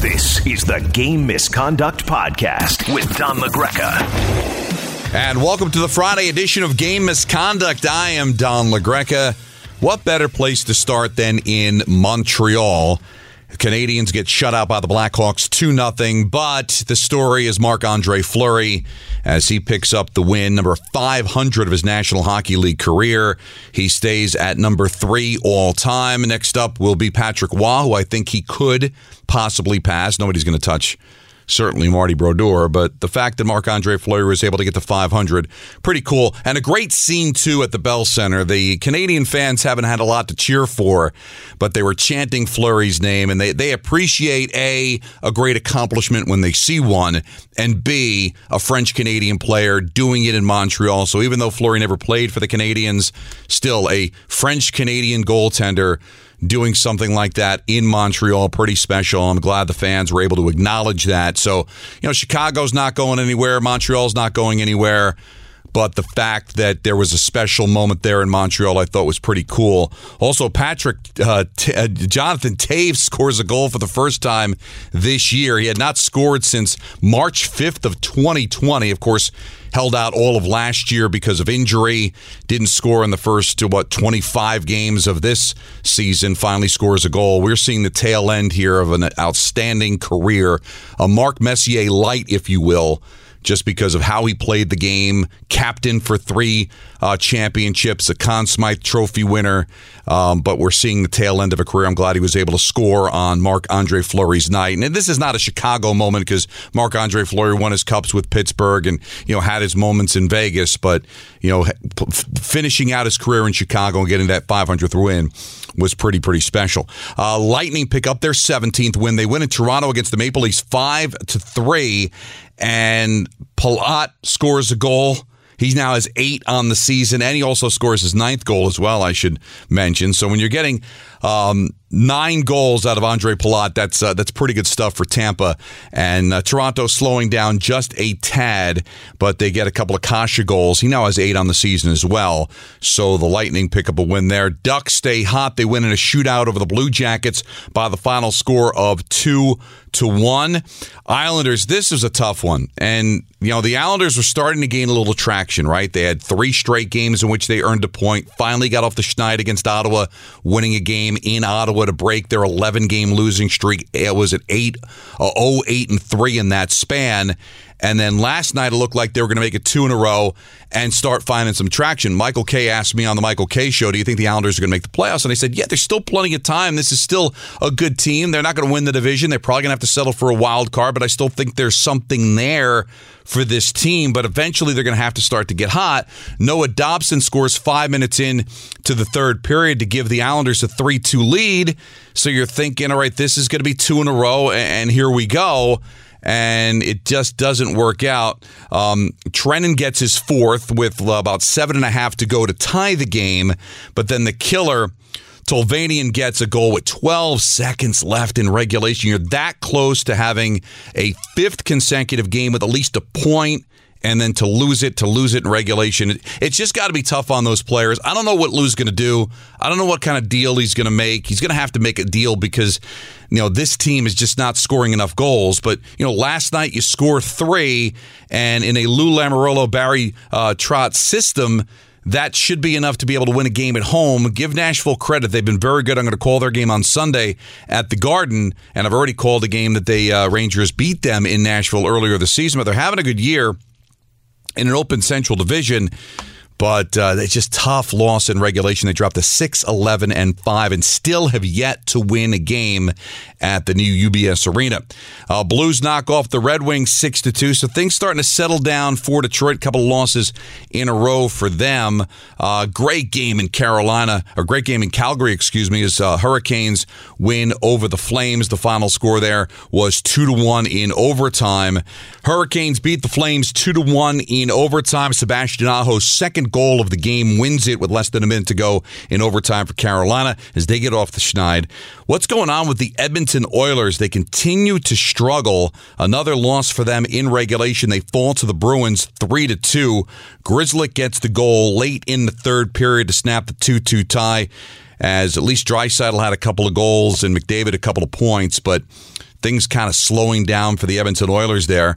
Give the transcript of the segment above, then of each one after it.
This is the Game Misconduct Podcast with Don LaGreca. And welcome to the Friday edition of Game Misconduct. I am Don LaGreca. What better place to start than in Montreal? Canadiens get shut out by the Blackhawks 2 0. But the story is Marc Andre Fleury as he picks up the win, number 500 of his National Hockey League career. He stays at number three all time. Next up will be Patrick Roy, who I think he could possibly pass. Nobody's going to touch certainly Marty Brodeur, but the fact that Marc Andre Fleury was able to get to 500, pretty cool. And a great scene, too, at the Bell Center. The Canadian fans haven't had a lot to cheer for, but they were chanting Fleury's name, and they, they appreciate A, a great accomplishment when they see one, and B, a French Canadian player doing it in Montreal. So even though Fleury never played for the Canadiens, still a French Canadian goaltender doing something like that in Montreal. Pretty special. I'm glad the fans were able to acknowledge that. So, you know, Chicago's not going anywhere, Montreal's not going anywhere. But the fact that there was a special moment there in Montreal, I thought was pretty cool. Also, Patrick uh, T- uh, Jonathan Toews scores a goal for the first time this year. He had not scored since March 5th of 2020. Of course, held out all of last year because of injury. Didn't score in the first what 25 games of this season. Finally scores a goal. We're seeing the tail end here of an outstanding career, a Mark Messier light, if you will just because of how he played the game. Captain for three uh, championships, a Conn Smythe Trophy winner. Um, but we're seeing the tail end of a career. I'm glad he was able to score on Marc Andre Fleury's night. And this is not a Chicago moment because Marc Andre Fleury won his cups with Pittsburgh and you know had his moments in Vegas. But you know, finishing out his career in Chicago and getting that 500th win was pretty pretty special. Uh, Lightning pick up their 17th win. They win in Toronto against the Maple Leafs five to three and Palat scores a goal. He now has eight on the season, and he also scores his ninth goal as well, I should mention. So when you're getting um, nine goals out of Andre Palat, that's uh, that's pretty good stuff for Tampa. And uh, Toronto slowing down just a tad, but they get a couple of Kase goals. He now has eight on the season as well. So the Lightning pick up a win there. Ducks stay hot. They win in a shootout over the Blue Jackets by the final score of two to one. Islanders, this is a tough one. And, you know, the Islanders were starting to gain a little traction, right? They had three straight games in which they earned a point, finally got off the schneid against Ottawa, winning a game in Ottawa to break their 11 game losing streak. It was at 8, uh, 0, 8, and 3 in that span. And then last night, it looked like they were going to make it two in a row and start finding some traction. Michael Kay asked me on the Michael Kay show, Do you think the Islanders are going to make the playoffs? And I said, Yeah, there's still plenty of time. This is still a good team. They're not going to win the division. They're probably going to have to settle for a wild card, but I still think there's something there for this team. But eventually, they're going to have to start to get hot. Noah Dobson scores five minutes in to the third period to give the Islanders a 3 2 lead. So you're thinking, All right, this is going to be two in a row, and here we go and it just doesn't work out. Um, Trenin gets his fourth with about seven and a half to go to tie the game, but then the killer. Tolvanen gets a goal with 12 seconds left in regulation. You're that close to having a fifth consecutive game with at least a point and then to lose it, to lose it in regulation. It's just got to be tough on those players. I don't know what Lou's going to do. I don't know what kind of deal he's going to make. He's going to have to make a deal because, you know, this team is just not scoring enough goals. But, you know, last night you score three, and in a Lou Lamoriello, Barry uh, Trotz system, that should be enough to be able to win a game at home. Give Nashville credit. They've been very good. I'm going to call their game on Sunday at the Garden, and I've already called a game that the uh, Rangers beat them in Nashville earlier this season, but they're having a good year in an open Central Division. But uh, it's just tough loss in regulation. They dropped to 6 11 and 5 and still have yet to win a game at the new UBS Arena. Uh, Blues knock off the Red Wings 6 to 2. So things starting to settle down for Detroit. couple of losses in a row for them. Uh, great game in Carolina, or great game in Calgary, excuse me, as uh, Hurricanes win over the Flames. The final score there was 2 to 1 in overtime. Hurricanes beat the Flames 2 to 1 in overtime. Sebastian Aho's second goal of the game wins it with less than a minute to go in overtime for Carolina as they get off the schneid. What's going on with the Edmonton Oilers? They continue to struggle. Another loss for them in regulation. They fall to the Bruins 3 to 2. Grzelcyk gets the goal late in the third period to snap the 2 2 tie as at least Draisaitl had a couple of goals and McDavid a couple of points, but things kind of slowing down for the Edmonton Oilers there.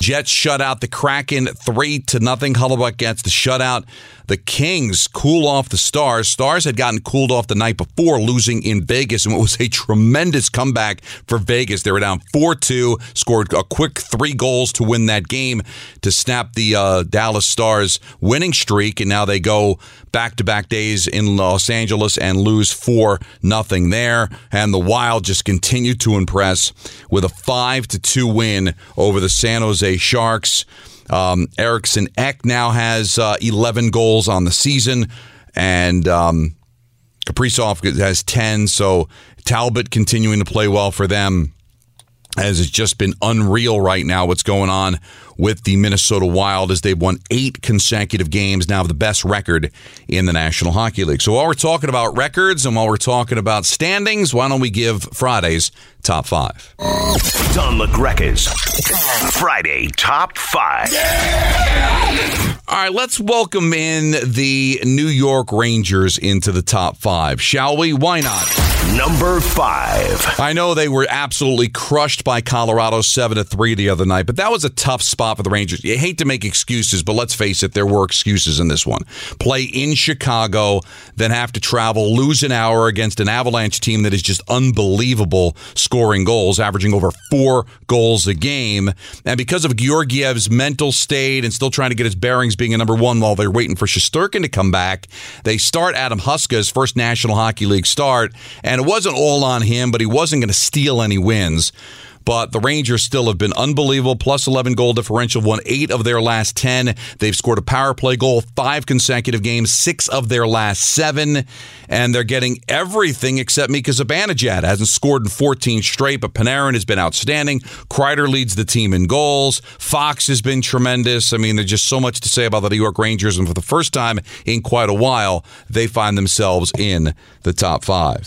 Jets shut out the Kraken three to nothing. Hellebuyck gets the shutout. The Kings cool off the Stars. Stars had gotten cooled off the night before, losing in Vegas, and it was a tremendous comeback for Vegas. They were down 4 2, scored a quick three goals to win that game to snap the uh, Dallas Stars winning streak, and now they go back to back days in Los Angeles and lose 4 nothing there. And the Wild just continue to impress with a 5 to 2 win over the San Jose Sharks. Um, Eriksson Ek now has uh, 11 goals on the season, and um, Kaprizov has 10. So Talbot continuing to play well for them as it's just been unreal right now what's going on with the Minnesota Wild as they've won eight consecutive games, now the best record in the National Hockey League. So while we're talking about records and while we're talking about standings, why don't we give Friday's top five? Don LaGreca's Friday Top Five. All right, let's welcome in the New York Rangers into the top five, shall we? Why not? Number five. I know they were absolutely crushed by Colorado 7 to 3 the other night, but that was a tough spot for the Rangers. You hate to make excuses, but let's face it, there were excuses in this one. Play in Chicago, then have to travel, lose an hour against an Avalanche team that is just unbelievable scoring goals, averaging over four goals a game. And because of Georgiev's mental state and still trying to get his bearings being a number one while they're waiting for Shesterkin to come back, they start Adam Huska's first National Hockey League start. And it wasn't all on him, but he wasn't going to steal any wins. But the Rangers still have been unbelievable. Plus 11 goal differential, won eight of their last 10. They've scored a power play goal five consecutive games, six of their last seven. And they're getting everything except Mika Zibanejad. Hasn't scored in 14 straight, but Panarin has been outstanding. Kreider leads the team in goals. Fox has been tremendous. I mean, there's just so much to say about the New York Rangers. And for the first time in quite a while, they find themselves in the top five.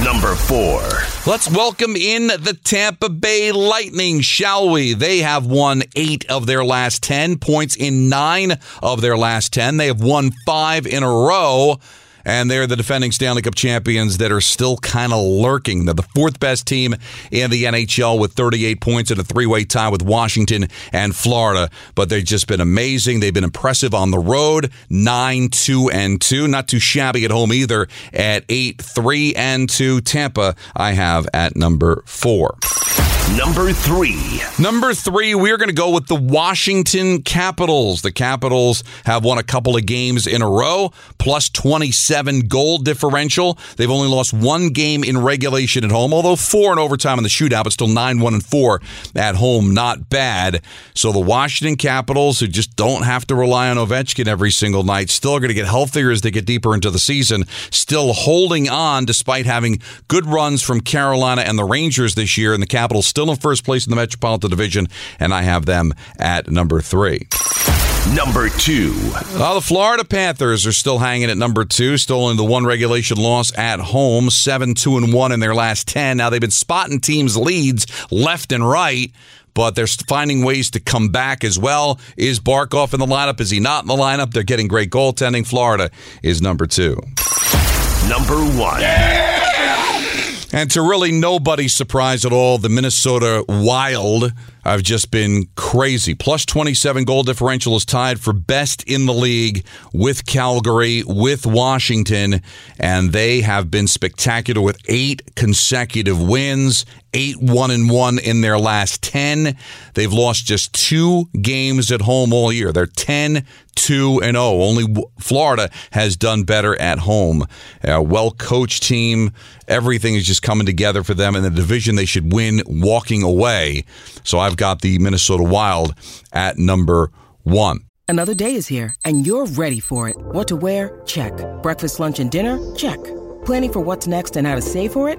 Number four. Let's welcome in the Tampa Bay Lightning, shall we? They have won eight of their last 10 points in nine of their last 10. They have won five in a row and they're the defending Stanley Cup champions that are still kind of lurking. They're the fourth best team in the NHL with 38 points in a three way tie with Washington and Florida. But they've just been amazing. They've been impressive on the road, 9 2 and 2. Not too shabby at home either at 8 3 and 2. Tampa, I have at number four. Number three. Number three, we're going to go with the Washington Capitals. The Capitals have won a couple of games in a row, plus 27 goal differential. They've only lost one game in regulation at home, although four in overtime in the shootout, but still 9 1 and 4 at home. Not bad. So the Washington Capitals, who just don't have to rely on Ovechkin every single night, still are going to get healthier as they get deeper into the season, still holding on despite having good runs from Carolina and the Rangers this year, and the Capitals still in first place in the Metropolitan Division, and I have them at number three. Number two. Well, the Florida Panthers are still hanging at number two, still in the one regulation loss at home, seven two and one in their last ten. Now they've been spotting teams' leads left and right, but they're finding ways to come back as well. Is Barkov in the lineup? Is he not in the lineup? They're getting great goaltending. Florida is number two. Number one. And to really nobody's surprise at all, the Minnesota Wild have just been crazy. Plus 27 goal differential is tied for best in the league with Calgary, with Washington, and they have been spectacular with eight consecutive wins, eight one and one in their last 10. They've lost just two games at home all year. They're 10 2 and 0. Only Florida has done better at home. A well coached team. Everything is just coming together for them in the division they should win walking away. So I've got the Minnesota Wild at number one. Another day is here, and you're ready for it. What to wear? Check. Breakfast, lunch, and dinner? Check. Planning for what's next and how to save for it?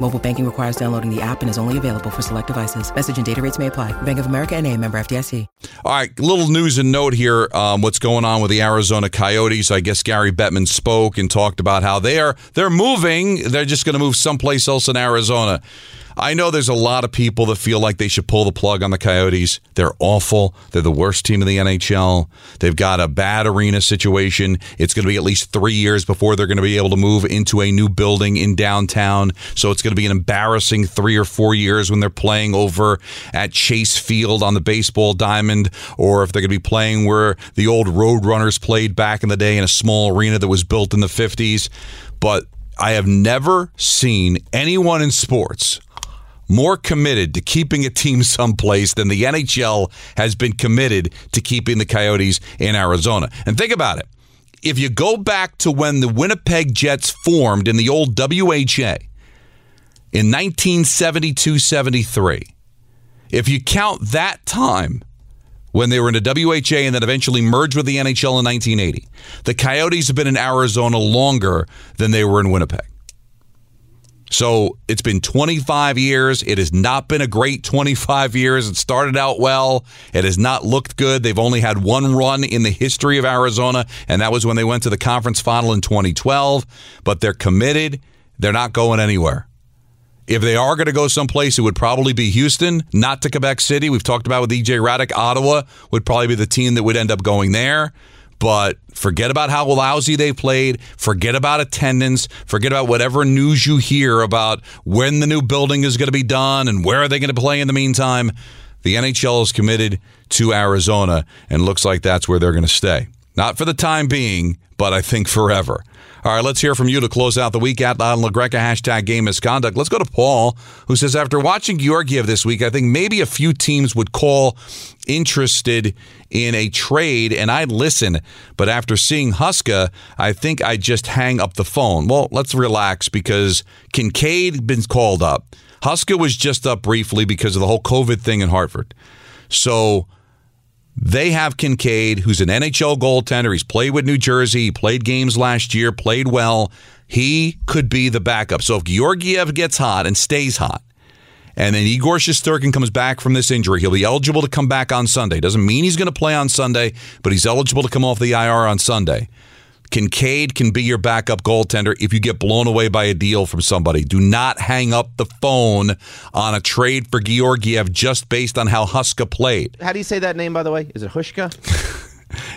Mobile banking requires downloading the app and is only available for select devices. Message and data rates may apply. Bank of America and a member FDIC. All right, little news and note here. Um, what's going on with the Arizona Coyotes? I guess Gary Bettman spoke and talked about how they are they're moving. They're just going to move someplace else in Arizona. I know there's a lot of people that feel like they should pull the plug on the Coyotes. They're awful. They're the worst team in the NHL. They've got a bad arena situation. It's going to be at least three years before they're going to be able to move into a new building in downtown. So it's going to be an embarrassing three or four years when they're playing over at Chase Field on the baseball diamond, or if they're going to be playing where the old Roadrunners played back in the day in a small arena that was built in the 50s. But I have never seen anyone in sports more committed to keeping a team someplace than the NHL has been committed to keeping the Coyotes in Arizona. And think about it. If you go back to when the Winnipeg Jets formed in the old WHA in 1972 73, if you count that time when they were in the WHA and then eventually merged with the NHL in 1980, the Coyotes have been in Arizona longer than they were in Winnipeg. So it's been 25 years. It has not been a great 25 years. It started out well. It has not looked good. They've only had one run in the history of Arizona, and that was when they went to the conference final in 2012. But they're committed. They're not going anywhere. If they are going to go someplace, it would probably be Houston, not to Quebec City. We've talked about with EJ Hradek. Ottawa would probably be the team that would end up going there. But forget about how lousy they played. Forget about attendance. Forget about whatever news you hear about when the new building is going to be done and where are they going to play in the meantime. The NHL is committed to Arizona and looks like that's where they're going to stay. Not for the time being, but I think forever. All right, let's hear from you to close out the week at Don LaGreca, hashtag game misconduct. Let's go to Paul, who says, after watching Georgiev this week, I think maybe a few teams would call interested in a trade, and I'd listen. But after seeing Huska, I think I'd just hang up the phone. Well, let's relax because Kinkaid been called up. Huska was just up briefly because of the whole COVID thing in Hartford. So they have Kinkaid, who's an NHL goaltender. He's played with New Jersey. He played games last year, played well. He could be the backup. So if Georgiev gets hot and stays hot, and then Igor Shesterkin comes back from this injury, he'll be eligible to come back on Sunday. Doesn't mean he's going to play on Sunday, but he's eligible to come off the IR on Sunday. Kinkaid can be your backup goaltender if you get blown away by a deal from somebody. Do not hang up the phone on a trade for Georgiev just based on how Huska played. How do you say that name, by the way? Is it Hushka?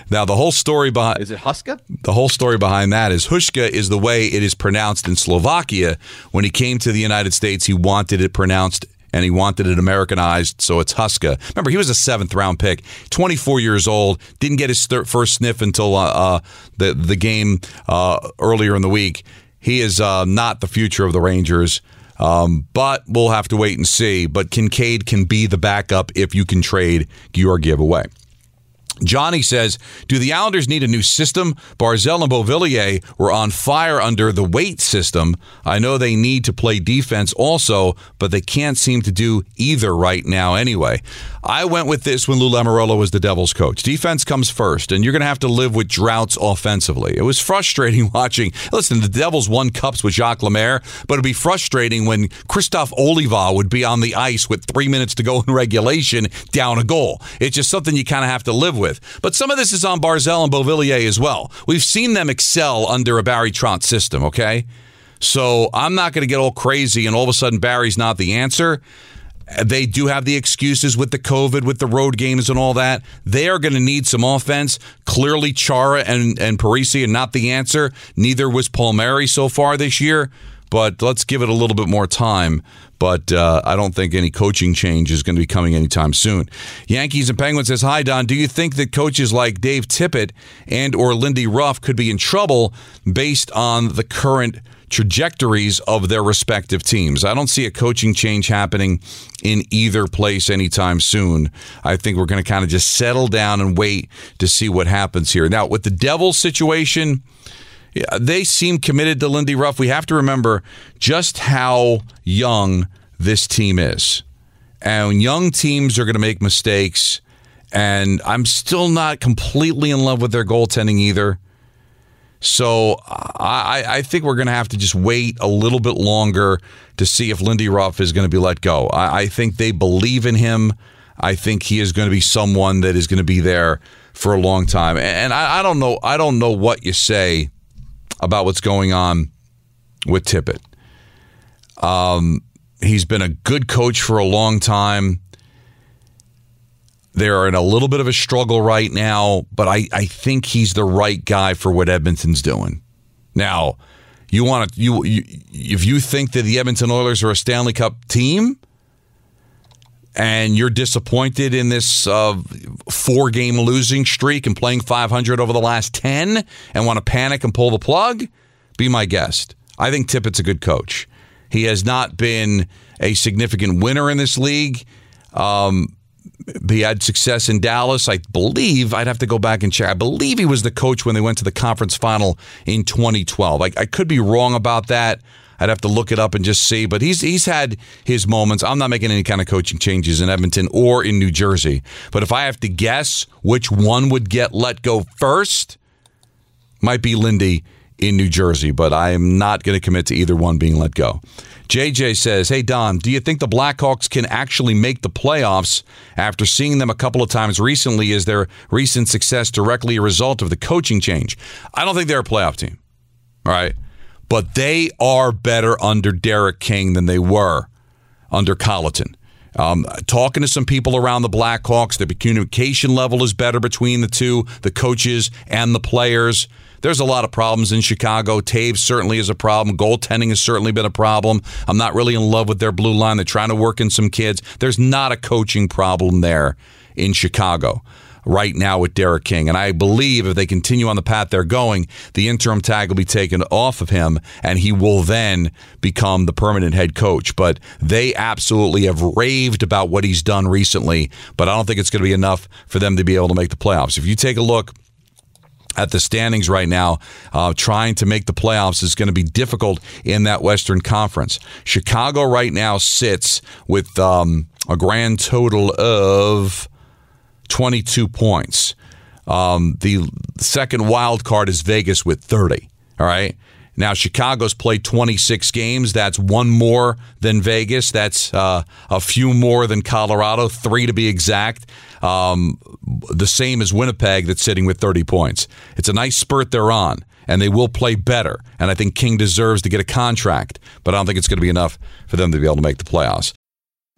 Now the whole story behind Is it Huska? the whole story behind that is Hushka is the way it is pronounced in Slovakia. When he came to the United States, he wanted it pronounced and he wanted it Americanized, so it's Huska. Remember, he was a seventh round pick, 24 years old, didn't get his thir- first sniff until uh, uh, the the game uh, earlier in the week. He is uh, not the future of the Rangers. Um, but we'll have to wait and see. But Kinkaid can be the backup if you can trade Georgiev away. Johnny says, Do the Islanders need a new system? Barzal and Beauvillier were on fire under the Weight system. I know they need to play defense also, but they can't seem to do either right now anyway. I went with this when Lou Lamoriello was the Devils coach. Defense comes first, and you're going to have to live with droughts offensively. It was frustrating watching. Listen, the Devils won cups with Jacques Lemaire, but it'd be frustrating when Krzysztof Oliwa would be on the ice with three minutes to go in regulation down a goal. It's just something you kind of have to live with with. But some of this is on Barzal and Beauvillier as well. We've seen them excel under a Barry Trotz system, okay? So I'm not going to get all crazy and all of a sudden Barry's not the answer. They do have the excuses with the COVID, with the road games and all that. They are going to need some offense. Clearly, Chara and, and Parise are not the answer. Neither was Palmieri so far this year but let's give it a little bit more time. But uh, I don't think any coaching change is going to be coming anytime soon. Yankees and Penguins says, "Hi Don, do you think that coaches like Dave Tippett and or Lindy Ruff could be in trouble based on the current?" trajectories of their respective teams. I don't see a coaching change happening in either place anytime soon. I think we're going to kind of just settle down and wait to see what happens here. Now, with the Devils situation, they seem committed to Lindy Ruff. We have to remember just how young this team is. And young teams are going to make mistakes. And I'm still not completely in love with their goaltending either. So I, I think we're going to have to just wait a little bit longer to see if Lindy Ruff is going to be let go. I, I think they believe in him. I think he is going to be someone that is going to be there for a long time. And I, I don't know. I don't know what you say about what's going on with Tippett. Um, he's been a good coach for a long time. They're in a little bit of a struggle right now, but I, I think he's the right guy for what Edmonton's doing. Now, you want to you, you if you think that the Edmonton Oilers are a Stanley Cup team, and you're disappointed in this uh, four game losing streak and playing 500 over the last 10 and want to panic and pull the plug, be my guest. I think Tippett's a good coach. He has not been a significant winner in this league. Um, he had success in Dallas. I believe, I'd have to go back and check. I believe he was the coach when they went to the conference final in 2012. I, I could be wrong about that. I'd have to look it up and just see. But he's he's had his moments. I'm not making any kind of coaching changes in Edmonton or in New Jersey. But if I have to guess which one would get let go first, might be Lindy in New Jersey. But I am not going to commit to either one being let go. JJ says, Hey, Don, do you think the Blackhawks can actually make the playoffs after seeing them a couple of times recently? Is their recent success directly a result of the coaching change? I don't think they're a playoff team. All right but they are better under Derek King than they were under Colliton. Um, talking to some people around the Blackhawks, the communication level is better between the two, the coaches and the players. There's a lot of problems in Chicago. Toews certainly is a problem. Goaltending has certainly been a problem. I'm not really in love with their blue line. They're trying to work in some kids. There's not a coaching problem there in Chicago right now with Derek King. And I believe if they continue on the path they're going, the interim tag will be taken off of him and he will then become the permanent head coach. But they absolutely have raved about what he's done recently, but I don't think it's going to be enough for them to be able to make the playoffs. If you take a look, at the standings right now, uh, trying to make the playoffs is going to be difficult in that Western Conference. Chicago right now sits with um, a grand total of 22 points. Um, the second wild card is Vegas with 30. All right. Now, Chicago's played 26 games. That's one more than Vegas. That's uh, a few more than Colorado, three to be exact. Um, the same as Winnipeg, that's sitting with 30 points. It's a nice spurt they're on, and they will play better. And I think King deserves to get a contract, but I don't think it's going to be enough for them to be able to make the playoffs.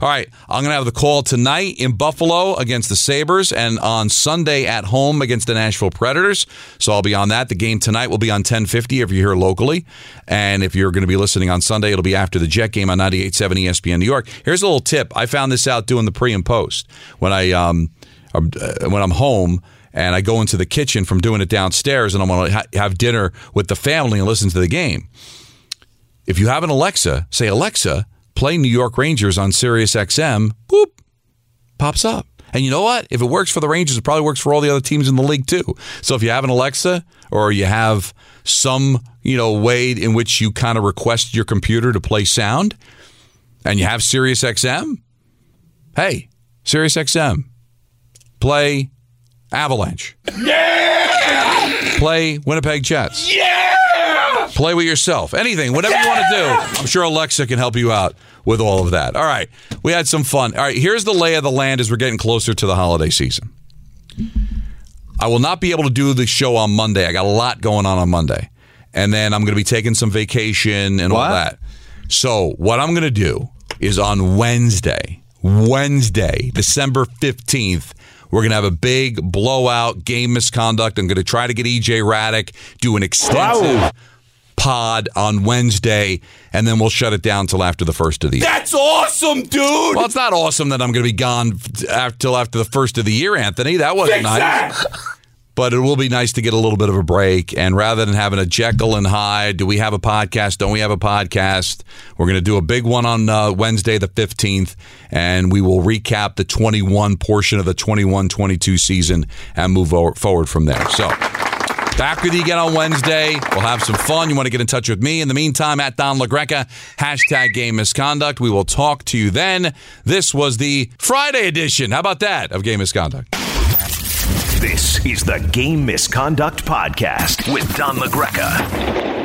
All right, I'm going to have the call tonight in Buffalo against the Sabres and on Sunday at home against the Nashville Predators. So I'll be on that. The game tonight will be on 1050 if you're here locally. And if you're going to be listening on Sunday, it'll be after the Jet game on 98.7 ESPN New York. Here's a little tip. I found this out doing the pre and post. When, I, um, uh, when I'm home and I go into the kitchen from doing it downstairs and I'm going to ha- have dinner with the family and listen to the game. If you have an Alexa, say, Alexa, play New York Rangers on Sirius XM, boop, pops up. And you know what? If it works for the Rangers, it probably works for all the other teams in the league too. So if you have an Alexa or you have some, you know, way in which you kind of request your computer to play sound and you have Sirius XM, hey, Sirius XM, play Avalanche. Yeah! Play Winnipeg Jets. Yeah! Play with yourself. Anything, whatever you want to do. I'm sure Alexa can help you out with all of that. All right. We had some fun. All right. Here's the lay of the land as we're getting closer to the holiday season. I will not be able to do the show on Monday. I got a lot going on on Monday. And then I'm going to be taking some vacation and all that. So, what I'm going to do is on Wednesday, Wednesday, December 15th, we're going to have a big blowout game misconduct. I'm going to try to get EJ Hradek, do an extensive pod on Wednesday, and then we'll shut it down till after the first of the year. That's awesome, dude. Well, it's not awesome that I'm going to be gone till after the first of the year, Anthony. That wasn't Fix nice. that. But it will be nice to get a little bit of a break. And rather than having a Jekyll and Hyde, do we have a podcast? Don't we have a podcast? We're going to do a big one on uh, Wednesday, the 15th, and we will recap the 21 portion of the 21 22 season and move forward from there. So. Back with you again on Wednesday. We'll have some fun. You want to get in touch with me. In the meantime, at Don LaGreca, hashtag game misconduct. We will talk to you then. This was the Friday edition. How about that of game misconduct? This is the Game Misconduct Podcast with Don LaGreca.